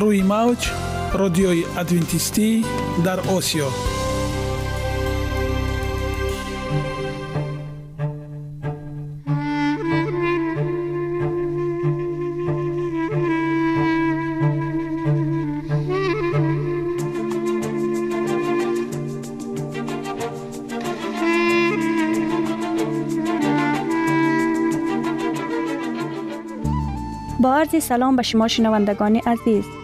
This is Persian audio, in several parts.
روی موج رادیوی ادوینتیستی در آسیا. با عرض سلام به شما شنوندگان عزیز.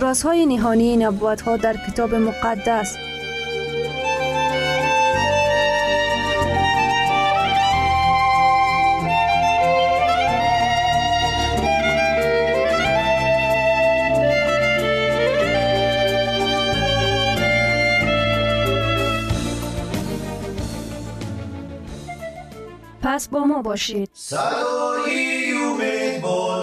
رازهای نهانی نبوت ها در کتاب مقدس. پس با ما باشید. صدای امید با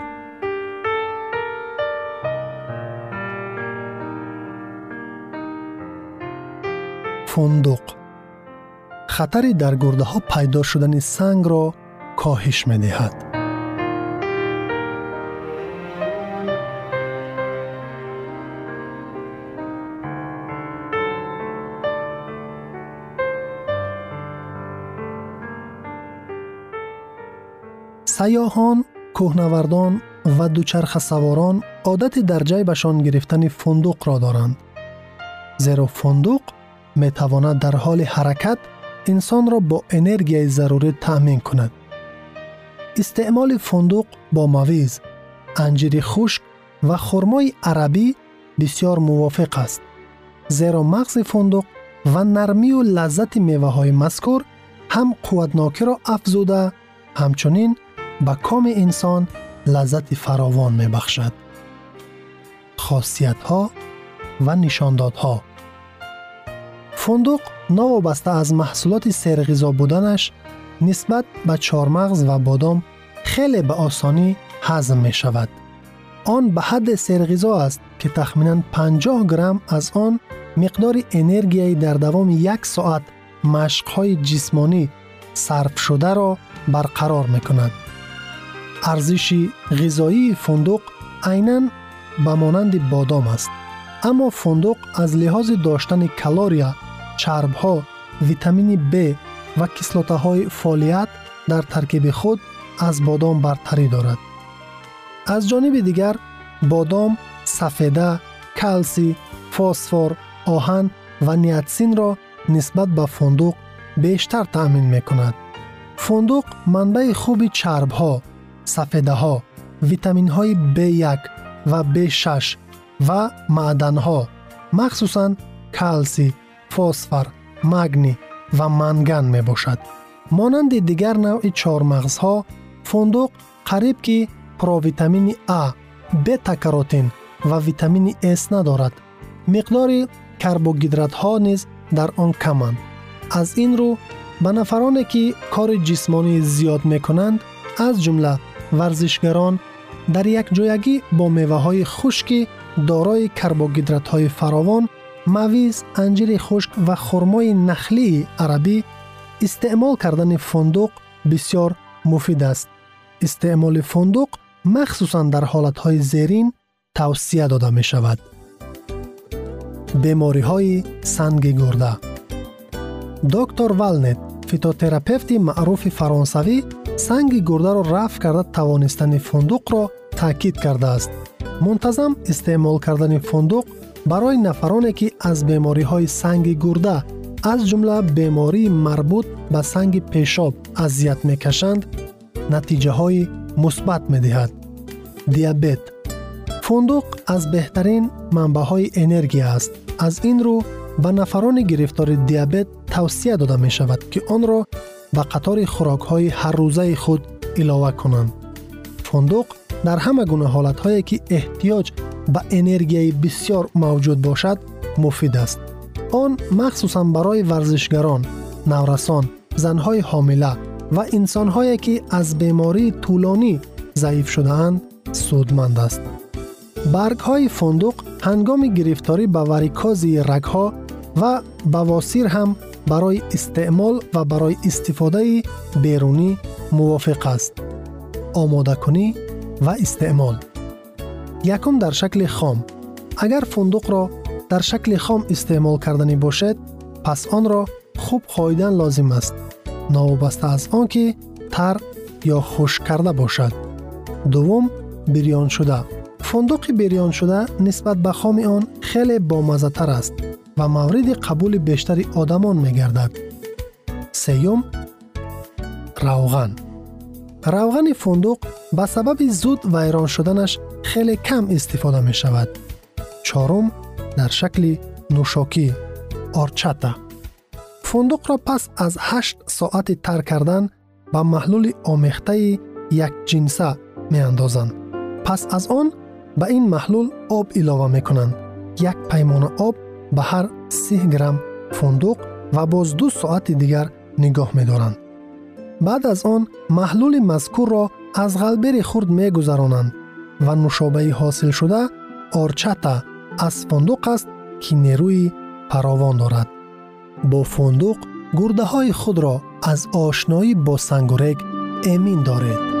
فندق خطری در گرده ها پیدا شدن سنگ را کاهش می دهد. سیاهان، کوهنوردان و دوچرخه سواران عادت در جیبشان گرفتن می تواند در حال حرکت انسان را با انرژی ضروری تأمین کند. استعمال فندق با مویز، انجیر خشک و خرمای عربی بسیار موافق است. زیرا مغز فندق و نرمی و لذت میوه های مذکور هم قوتناکی را افزوده فندق نوابسته از محصولات سرغذا بودنش نسبت به چارمغز و بادام خیلی به آسانی هضم می شود. آن به حد سرغذا است که تخمینا 50 گرم از آن مقدار انرژی در دوام یک ساعت مشقهای جسمانی صرف شده را برقرار می کند. ارزش غذایی فندق عینا به مانند بادام است. اما فندق از لحاظ داشتن کالوریا чарбҳо витамини б ва кислотаҳои фолият дар таркиби худ аз бодом бартарӣ дорад. Аз ҷониби дигар бодом сафеда калсий фосфор оҳан ва ниатсинро нисбат ба фундуқ бештар таъмин мекунад. Фундуқ манбаи хуби чарбҳо сафедаҳо витаминҳои b1 ва b6 ва маъданҳо махсусан калсий фосфор магний ва манган мебошад. Монанди дигар навъи чормағзҳо фундуқ қариб ки провитамини а бета-каротин ва витамини с надорад. Миқдори карбогидратҳо низ дар он каманд. Аз ин рӯ ба нафароне ки кори ҷисмонӣ зиёд мекунанд аз ҷумла варзишгарон дар якҷоягӣ бо меваҳои хушки дорои карбогидратҳои фаровон мавиз анҷири хушк ва хурмои нахлии арабӣ истеъмол кардани фундуқ бисьёр муфид аст. Истеъмоли фундуқ махсусан дар ҳолатҳои зерин тавсия дода мешавад. Бемориҳои санги гурда. Доктор валнет фитотерапевти маъруфи фаронсавӣ санги гурдаро рафъ карда тавонистани фундуқро таъкид кардааст. Мунтазам истеъмол кардани фундуқ барои нафароне ки аз бемориҳои санги гурда аз ҷумла бемории марбут ба санги пешоб азият мекашанд натиҷаҳои мусбат медиҳад диабет фундуқ аз беҳтарин манбаъҳои энергия аст аз ин рӯ ба нафарони гирифтори диабет тавсия дода мешавад ки онро ба қатори хӯрокҳои ҳаррӯзаи худ илова кунанд фундуқ дар ҳама гуна ҳолатҳое ки эҳтиёҷ ба энергияи бисьёр мавҷуд бошад муфид аст он махсусан барои варзишгарон наврасон занҳои ҳомила ва инсонҳое ки аз бемории тӯлонӣ заиф шудаанд судманд аст баргҳои фундуқ ҳангоми гирифторӣ ба варикози рагҳо ва бавосир ҳам барои истеъмол ва барои истифодаи берунӣ мувофиқ аст омодакунӣ ва истеъмол якум дар шакли хом агар фундуқро дар шакли хом истеъмол карданӣ бошед пас онро хуб хоидан лозим аст новобаста аз он ки тар ё хушк карда бошад дуввум бирёншуда фундуқи бирёншуда нисбат ба хоми он хеле бомаззатар аст ва мавриди қабули бештари одамон мегардад сеюм равған равғани фундуқ ба сабаби зуд вайрон шуданаш خیلی کم استفاده می شود. چهارم در شکل نوشاکی آرچتا فندق را پس از 8 ساعت تر کردن با محلول آمیخته یک جنسه می اندازند. پس از آن به این محلول آب ایلاوه می کنند. یک پیمانه آب به هر 3 گرم فندق و باز دو ساعت دیگر نگاه می دارند. بعد از آن محلول مذکور را از غلبر خورد می گذرانند ва нушобаи ҳосилшуда орчата аз фундуқ аст ки нерӯи фаровон дорад. Бо фундуқ гурдаҳои худро аз ошноӣ бо сангурег эмин доред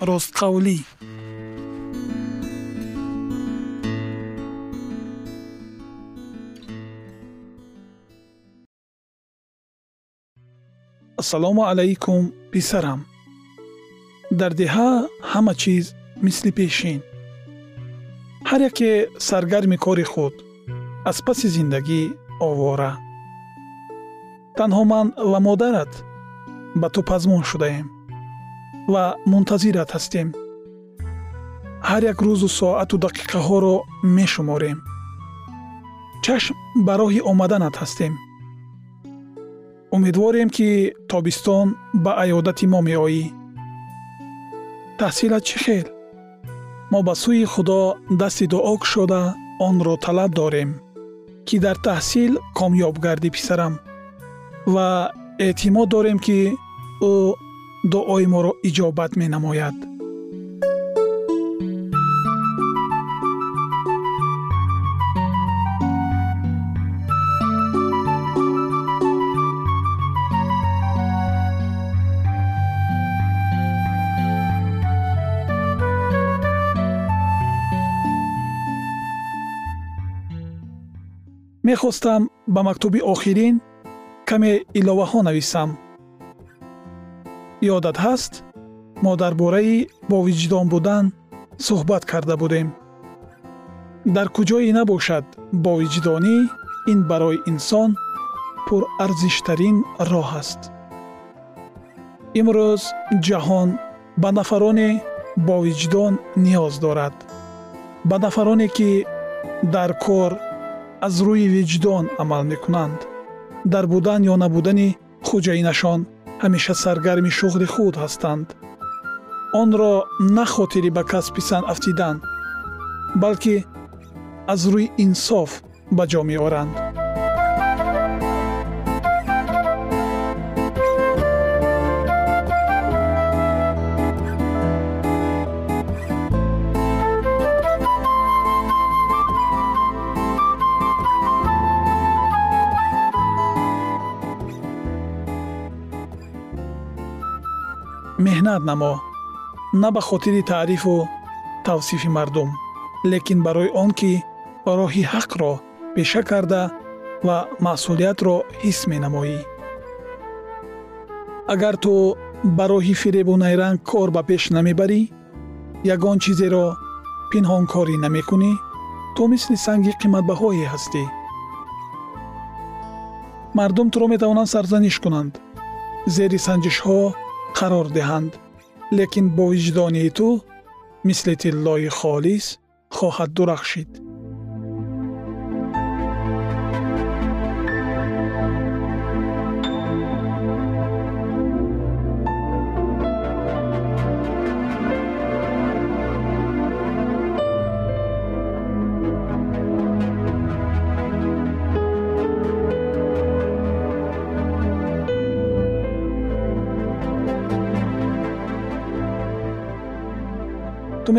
ростқавлӣ. Ассалому алайкум писарам. Дар деҳа ҳама чиз мисли пешин. Ҳар яке саргарми кори худ аз паси зиндагӣ овора. Танҳо ман ва модарат ба ту пазмон шудаем. ва мунтазират ҳастем ҳар як рӯзу соату дақиқаҳоро мешуморем чашм ба роҳи омаданат ҳастем умедворем ки тобистон ба аёдати мо меоӣ таҳсилат чӣ хел мо ба сӯи худо дасти дуо кушода онро талаб дорем ки дар таҳсил комёб гардӣ писарам ва эътимод дорем ки ӯ дуои моро иҷобат менамояд. Мехостам ба мактуби охирин каме иловаҳо нависам ёдат ҳаст мо дар бораи бовиҷдон будан суҳбат карда будем. Дар куҷое набошад бовиҷдонӣ ин барои инсон пурарзиштарин роҳ аст. Имрӯз ҷаҳон ба нафароне бовиҷдон ниёз дорад. Ба нафароне ки дар кор аз рӯи виҷдон амал мекунанд дар будан ё набудани хуҷаинашон ҳамеша саргарми шуғли худ ҳастанд. Онро на хотири ба касби сан афтидан балки аз рӯи инсоф ба ҷо меоранд меҳнат намо на ба хотири таърифу тавсифи мардум лекин барои он ки роҳи ҳақро пеша карда ва масъулиятро ҳис менамоӣ. Агар ту ба роҳи фиребу найранг кор ба пеш намебарӣ ягон чизеро пинҳонкорӣ намекунӣ ту мисли санги қиматбаҳое ҳастӣ. Мардум туро метавонанд сарзаниш кунанд. Зери санҷишҳо қарор диҳанд. Лекин бо виҷдонии ту мисли тиллои холис хоҳад дурахшид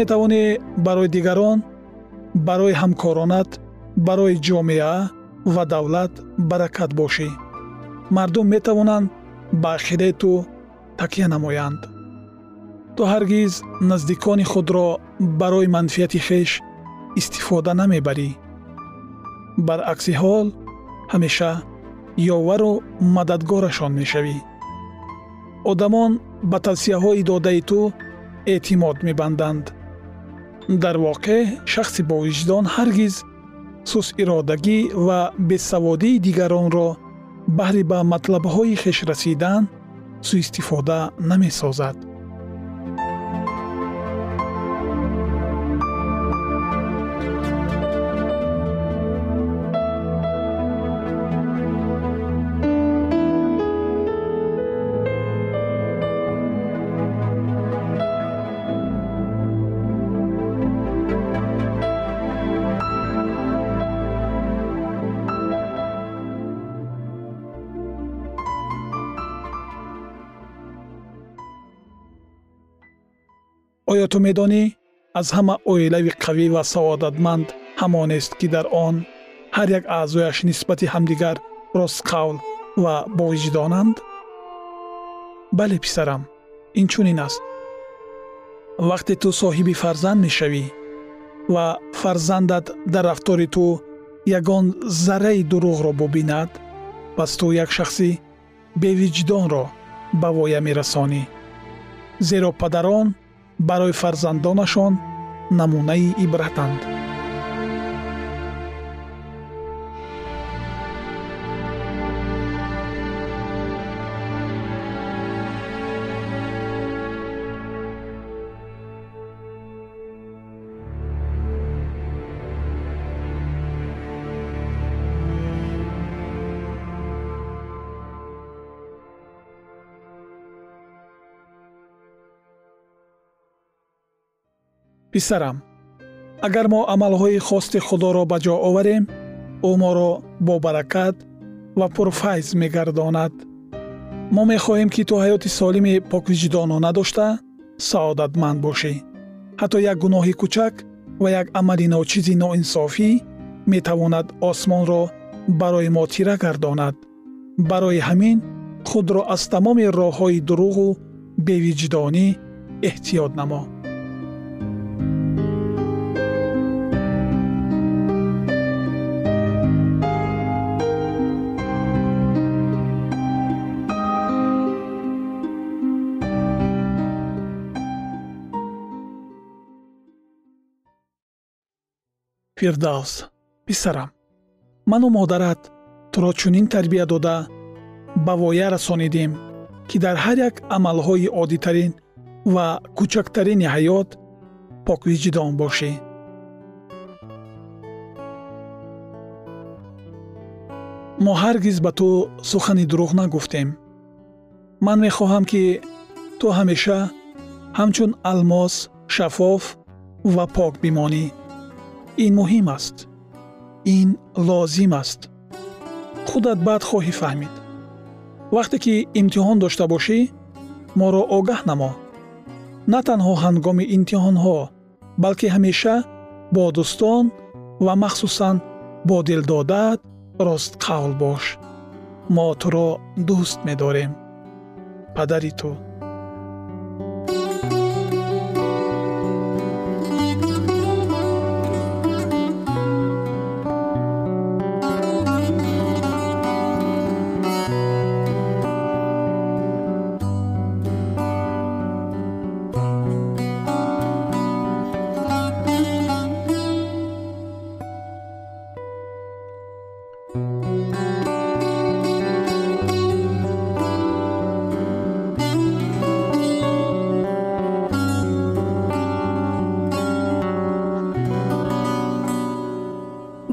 метавонӣ барои дигарон барои ҳамкоронат барои ҷомеа ва давлат баракат бошӣ. Мардум метавонанд ба ақидаи ту такя намоянд. Ту ҳаргиз наздикони худро барои манфиати хеш истифода намебарӣ. Баръакси ҳол ҳамеша ёвару мададгорашон мешавӣ. Одамон ба тавсияҳои додаи ту эътимод мебанданд дар воқеъ шахси бовиҷдон ҳаргиз сусиродагӣ ва бесаводии дигаронро баҳри ба матлабҳои хеш расидан сӯистифода намесозад оё ту медонӣ аз ҳама оилави қавӣ ва саодатманд ҳамонест ки дар он ҳар як аъзояш нисбати ҳамдигар ростқавл ва бовиҷдонанд? Бале писарам инчунин аст. Вақте ту соҳиби фарзанд мешавӣ ва фарзандат дар рафтори ту ягон зарраи дурӯғро бубинад пас ту як шахси бевиҷдонро ба воя мерасонӣ. Зеро падарон барои фарзандонашон намунаи ибратанд писарам агар мо амалҳои хости худоро ба ҷо оварем ӯ моро бобаракат ва пурфайз мегардонад. Мо мехоҳем ки ту ҳаёти солими поквиҷдонона дошта саодатманд бошӣ. Ҳатто як гуноҳи кӯчак ва як амали ночизи ноинсофӣ метавонад осмонро барои мо тира гардонад. Барои ҳамин худро аз тамоми роҳҳои дуруғу бевиҷдонӣ эҳтиёт намо фирдавс писарам ману модарат туро чунин тарбия дода ба воя расонидем ки дар ҳар як амалҳои оддитарин ва кӯчактарини ҳаёт поквиҷдон бошӣ. Мо ҳаргиз ба ту сухани дурӯғ нагуфтем. Ман мехоҳам ки ту ҳамеша ҳамчун алмос шаффоф ва пок бимонӣ ин муҳим аст. Ин лозим аст. Худат баъд хоҳӣ фаҳмид. Вақте ки имтиҳон дошта бошӣ моро огаҳ намо. На танҳо ҳангоми имтиҳонҳо балки ҳамеша бо дӯстон ва махсусан бо дилдодаат ростқавл бош. Мо туро дӯст медорем. Падари ту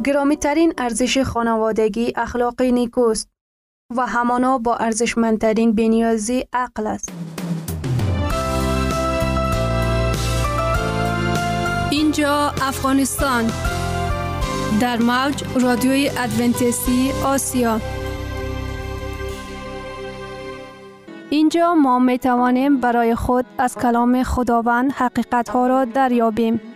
گرامیترین ارزش خانوادگی اخلاقی نیکوست و همانا با ارزشمندترین بنیازی عقل است. اینجا افغانستان در موج رادیوی ادونتیستی آسیا اینجا ما می توانیم برای خود از کلام خداوند حقیقت ها را دریابیم.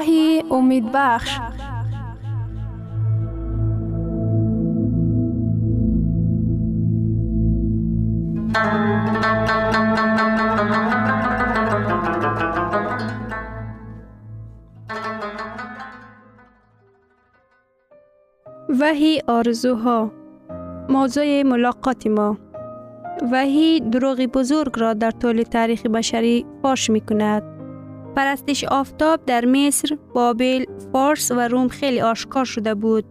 وحی امید بخش. وحی آرزوها. موضوع ملاقات ما. وحی دروغ بزرگ را در طول تاریخ بشری فاش می کند. پرستش آفتاب در مصر، بابل، فارس و روم خیلی آشکار شده بود.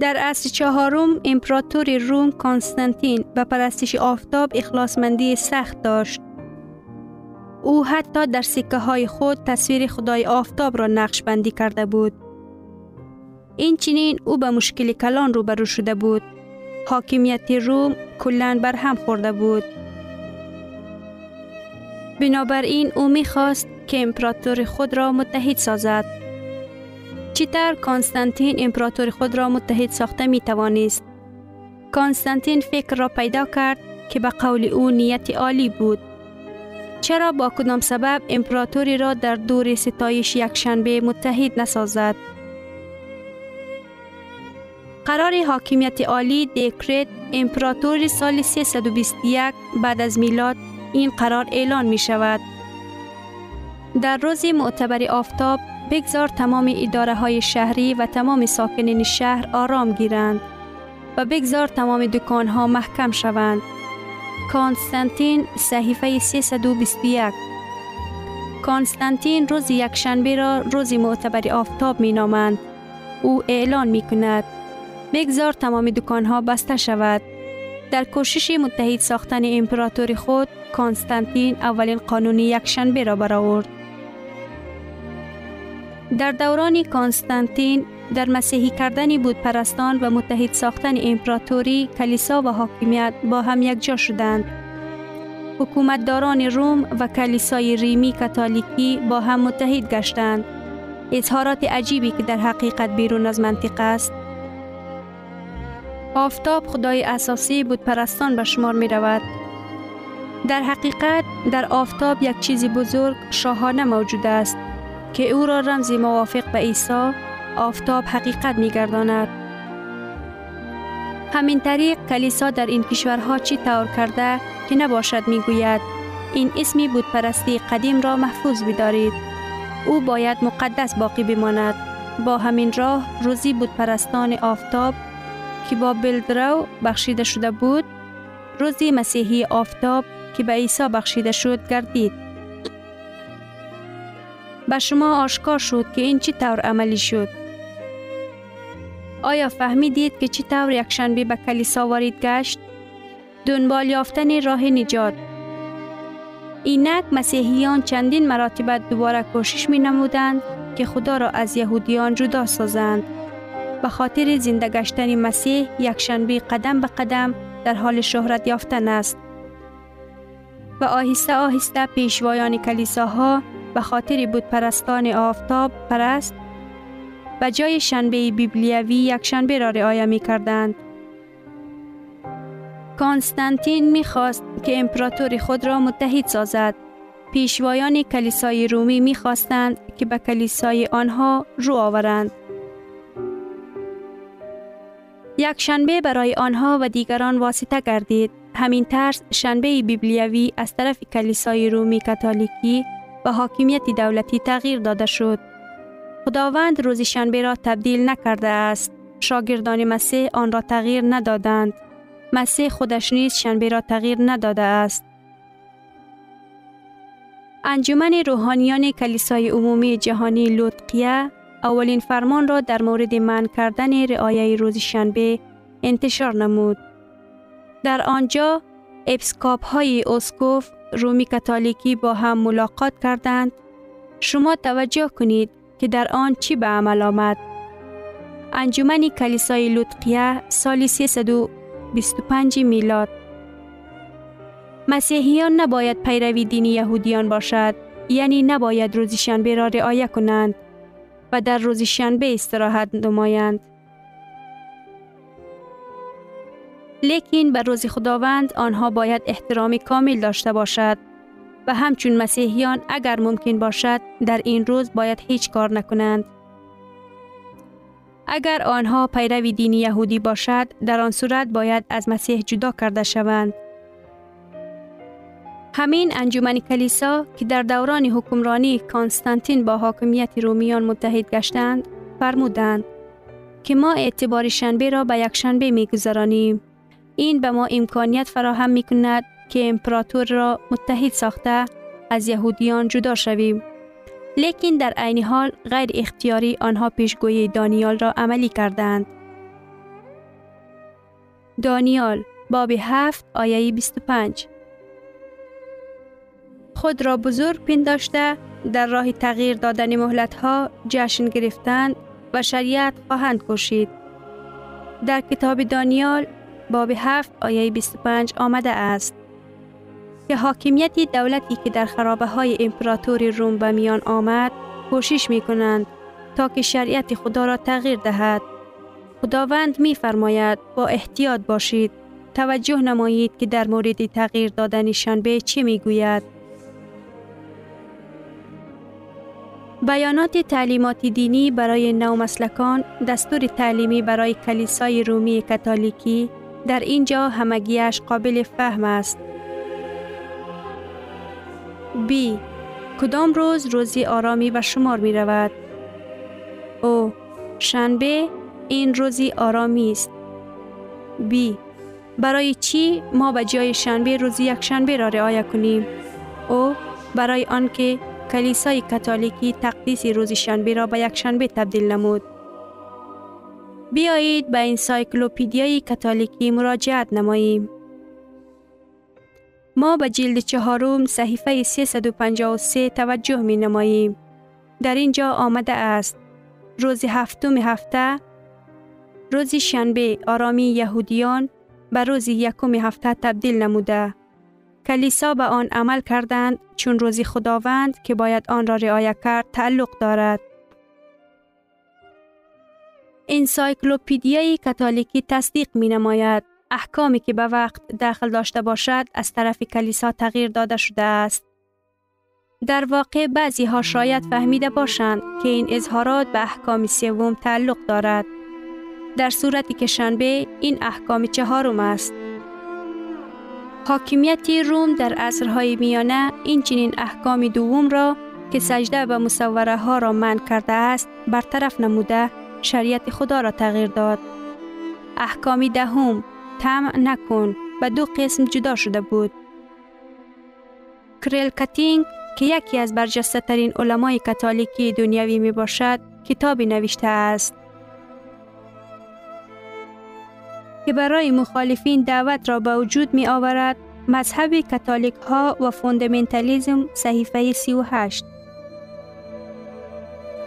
در عصر چهارم امپراتور روم کانستانتین به پرستش آفتاب اخلاصمندی سخت داشت. او حتی در سکه های خود تصویر خدای آفتاب را نقش بندی کرده بود. این چنین او به مشکل کلان روبرو شده بود. حاکمیت روم کلن بر هم خورده بود. بنابراین او می‌خواست که امپراتور خود را متحد سازد. چیتر کانستانتین امپراتور خود را متحد ساخته می توانست. کانستانتین فکر را پیدا کرد که به قول او نیت عالی بود. چرا با کدام سبب امپراتوری را در دور ستایش یکشنبه متحد نسازد؟ قرار حاکمیت عالی دیکریت امپراتور سال 321 بعد از میلاد این قرار اعلان می شود. در روز معتبر آفتاب بگذار تمام اداره های شهری و تمام ساکنین شهر آرام گیرند و بگذار تمام دکان ها محکم شوند. کانستانتین صحیفه 321 کانستانتین روز یکشنبه را روز معتبر آفتاب می نامند. او اعلان می کند. بگذار تمام دکان ها بسته شود. در کوشش متحد ساختن امپراتور خود، کانستانتین اولین قانون یکشنبه را برآورد. در دوران کانستانتین در مسیحی کردن بود پرستان و متحد ساختن امپراتوری کلیسا و حاکمیت با هم یک جا شدند. حکومتداران روم و کلیسای ریمی کاتولیکی با هم متحد گشتند. اظهارات عجیبی که در حقیقت بیرون از منطق است. آفتاب خدای اساسی بود پرستان به شمار می رود. در حقیقت در آفتاب یک چیزی بزرگ شاهانه موجود است که او را رمزی موافق به عیسی آفتاب حقیقت می گرداند. همین طریق کلیسا در این کشورها چی طور کرده که نباشد می گوید این اسمی بود پرستی قدیم را محفوظ بدارید. او باید مقدس باقی بماند. با همین راه روزی بود پرستان آفتاب که با بلدرو بخشیده شده بود روزی مسیحی آفتاب که به عیسی بخشیده شد گردید. به شما آشکار شد که این چی طور عملی شد؟ آیا فهمیدید که چی طور یکشنبه به کلیسا وارد گشت؟ دنبال یافتن راه نجات اینک مسیحیان چندین مراتب دوباره کوشش می نمودند که خدا را از یهودیان جدا سازند. به خاطر زنده گشتن مسیح یکشنبه قدم به قدم در حال شهرت یافتن است. و آهسته آهسته پیشوایان کلیساها به خاطر بود پرستان آفتاب پرست و جای شنبه بیبلیوی یک شنبه را رعایه می کردند. کانستانتین می خواست که امپراتور خود را متحد سازد. پیشوایان کلیسای رومی می خواستند که به کلیسای آنها رو آورند. یک شنبه برای آنها و دیگران واسطه گردید. همین طرز شنبه بیبلیوی از طرف کلیسای رومی کاتولیکی و حاکمیت دولتی تغییر داده شد. خداوند روز شنبه را تبدیل نکرده است. شاگردان مسیح آن را تغییر ندادند. مسیح خودش نیز شنبه را تغییر نداده است. انجمن روحانیان کلیسای عمومی جهانی لوتقیه اولین فرمان را در مورد من کردن رعایه روز شنبه انتشار نمود. در آنجا اپسکاپ های اسکوف رومی کاتولیکی با هم ملاقات کردند. شما توجه کنید که در آن چی به عمل آمد. انجمن کلیسای لطقیه سال 325 میلاد مسیحیان نباید پیروی دین یهودیان باشد یعنی نباید روز شنبه را رعایت کنند و در روز شنبه استراحت نمایند. لیکن به روز خداوند آنها باید احترامی کامل داشته باشد و همچون مسیحیان اگر ممکن باشد در این روز باید هیچ کار نکنند. اگر آنها پیروی دینی یهودی باشد در آن صورت باید از مسیح جدا کرده شوند. همین انجمن کلیسا که در دوران حکمرانی کانستانتین با حاکمیت رومیان متحد گشتند فرمودند که ما اعتبار شنبه را به یک شنبه می گذرانیم. این به ما امکانیت فراهم می کند که امپراتور را متحد ساخته از یهودیان جدا شویم. لیکن در عین حال غیر اختیاری آنها پیشگوی دانیال را عملی کردند. دانیال باب 7 آیه 25 خود را بزرگ پنداشته در راه تغییر دادن مهلت ها جشن گرفتند و شریعت خواهند کشید. در کتاب دانیال باب 7 آیه 25 آمده است. که حاکمیت دولتی که در خرابه های امپراتوری روم به میان آمد کوشش می کنند تا که شریعت خدا را تغییر دهد. خداوند می فرماید با احتیاط باشید توجه نمایید که در مورد تغییر دادن شنبه چه می گوید. بیانات تعلیمات دینی برای نو مسلکان دستور تعلیمی برای کلیسای رومی کاتولیکی در اینجا همگیش قابل فهم است. B. کدام روز روزی آرامی به شمار می رود؟ او شنبه این روزی آرامی است. B. برای چی ما به جای شنبه روزی یک شنبه را رعایت کنیم؟ او برای آنکه کلیسای کاتولیکی تقدیس روز شنبه را به یک شنبه تبدیل نمود. بیایید به انسایکلوپیدیای کاتولیکی مراجعت نماییم. ما به جلد چهارم صحیفه 353 توجه می نماییم. در اینجا آمده است روز هفتم هفته روز شنبه آرامی یهودیان به روز یکم هفته تبدیل نموده. کلیسا به آن عمل کردند چون روزی خداوند که باید آن را رعایت کرد تعلق دارد. انسایکلوپیدیای کاتولیکی تصدیق می نماید احکامی که به وقت داخل داشته باشد از طرف کلیسا تغییر داده شده است. در واقع بعضی ها شاید فهمیده باشند که این اظهارات به احکام سوم تعلق دارد. در صورتی که شنبه این احکام چهارم است. حاکمیت روم در عصرهای میانه این چنین احکام دوم را که سجده به مصوره ها را من کرده است برطرف نموده شریعت خدا را تغییر داد. احکام دهم تم نکن به دو قسم جدا شده بود. کریل کتینگ که یکی از برجسته ترین علمای کاتولیکی دنیاوی می باشد کتابی نوشته است. که برای مخالفین دعوت را به وجود می آورد مذهب کاتولیک ها و فوندمنتالیزم صحیفه 38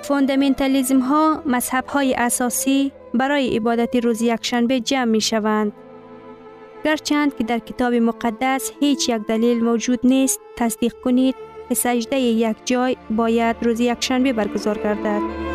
فوندمنتالیزم ها مذهب های اساسی برای عبادت روز یکشنبه جمع می شوند. گرچند که در کتاب مقدس هیچ یک دلیل موجود نیست تصدیق کنید که سجده یک جای باید روز یکشنبه برگزار گردد.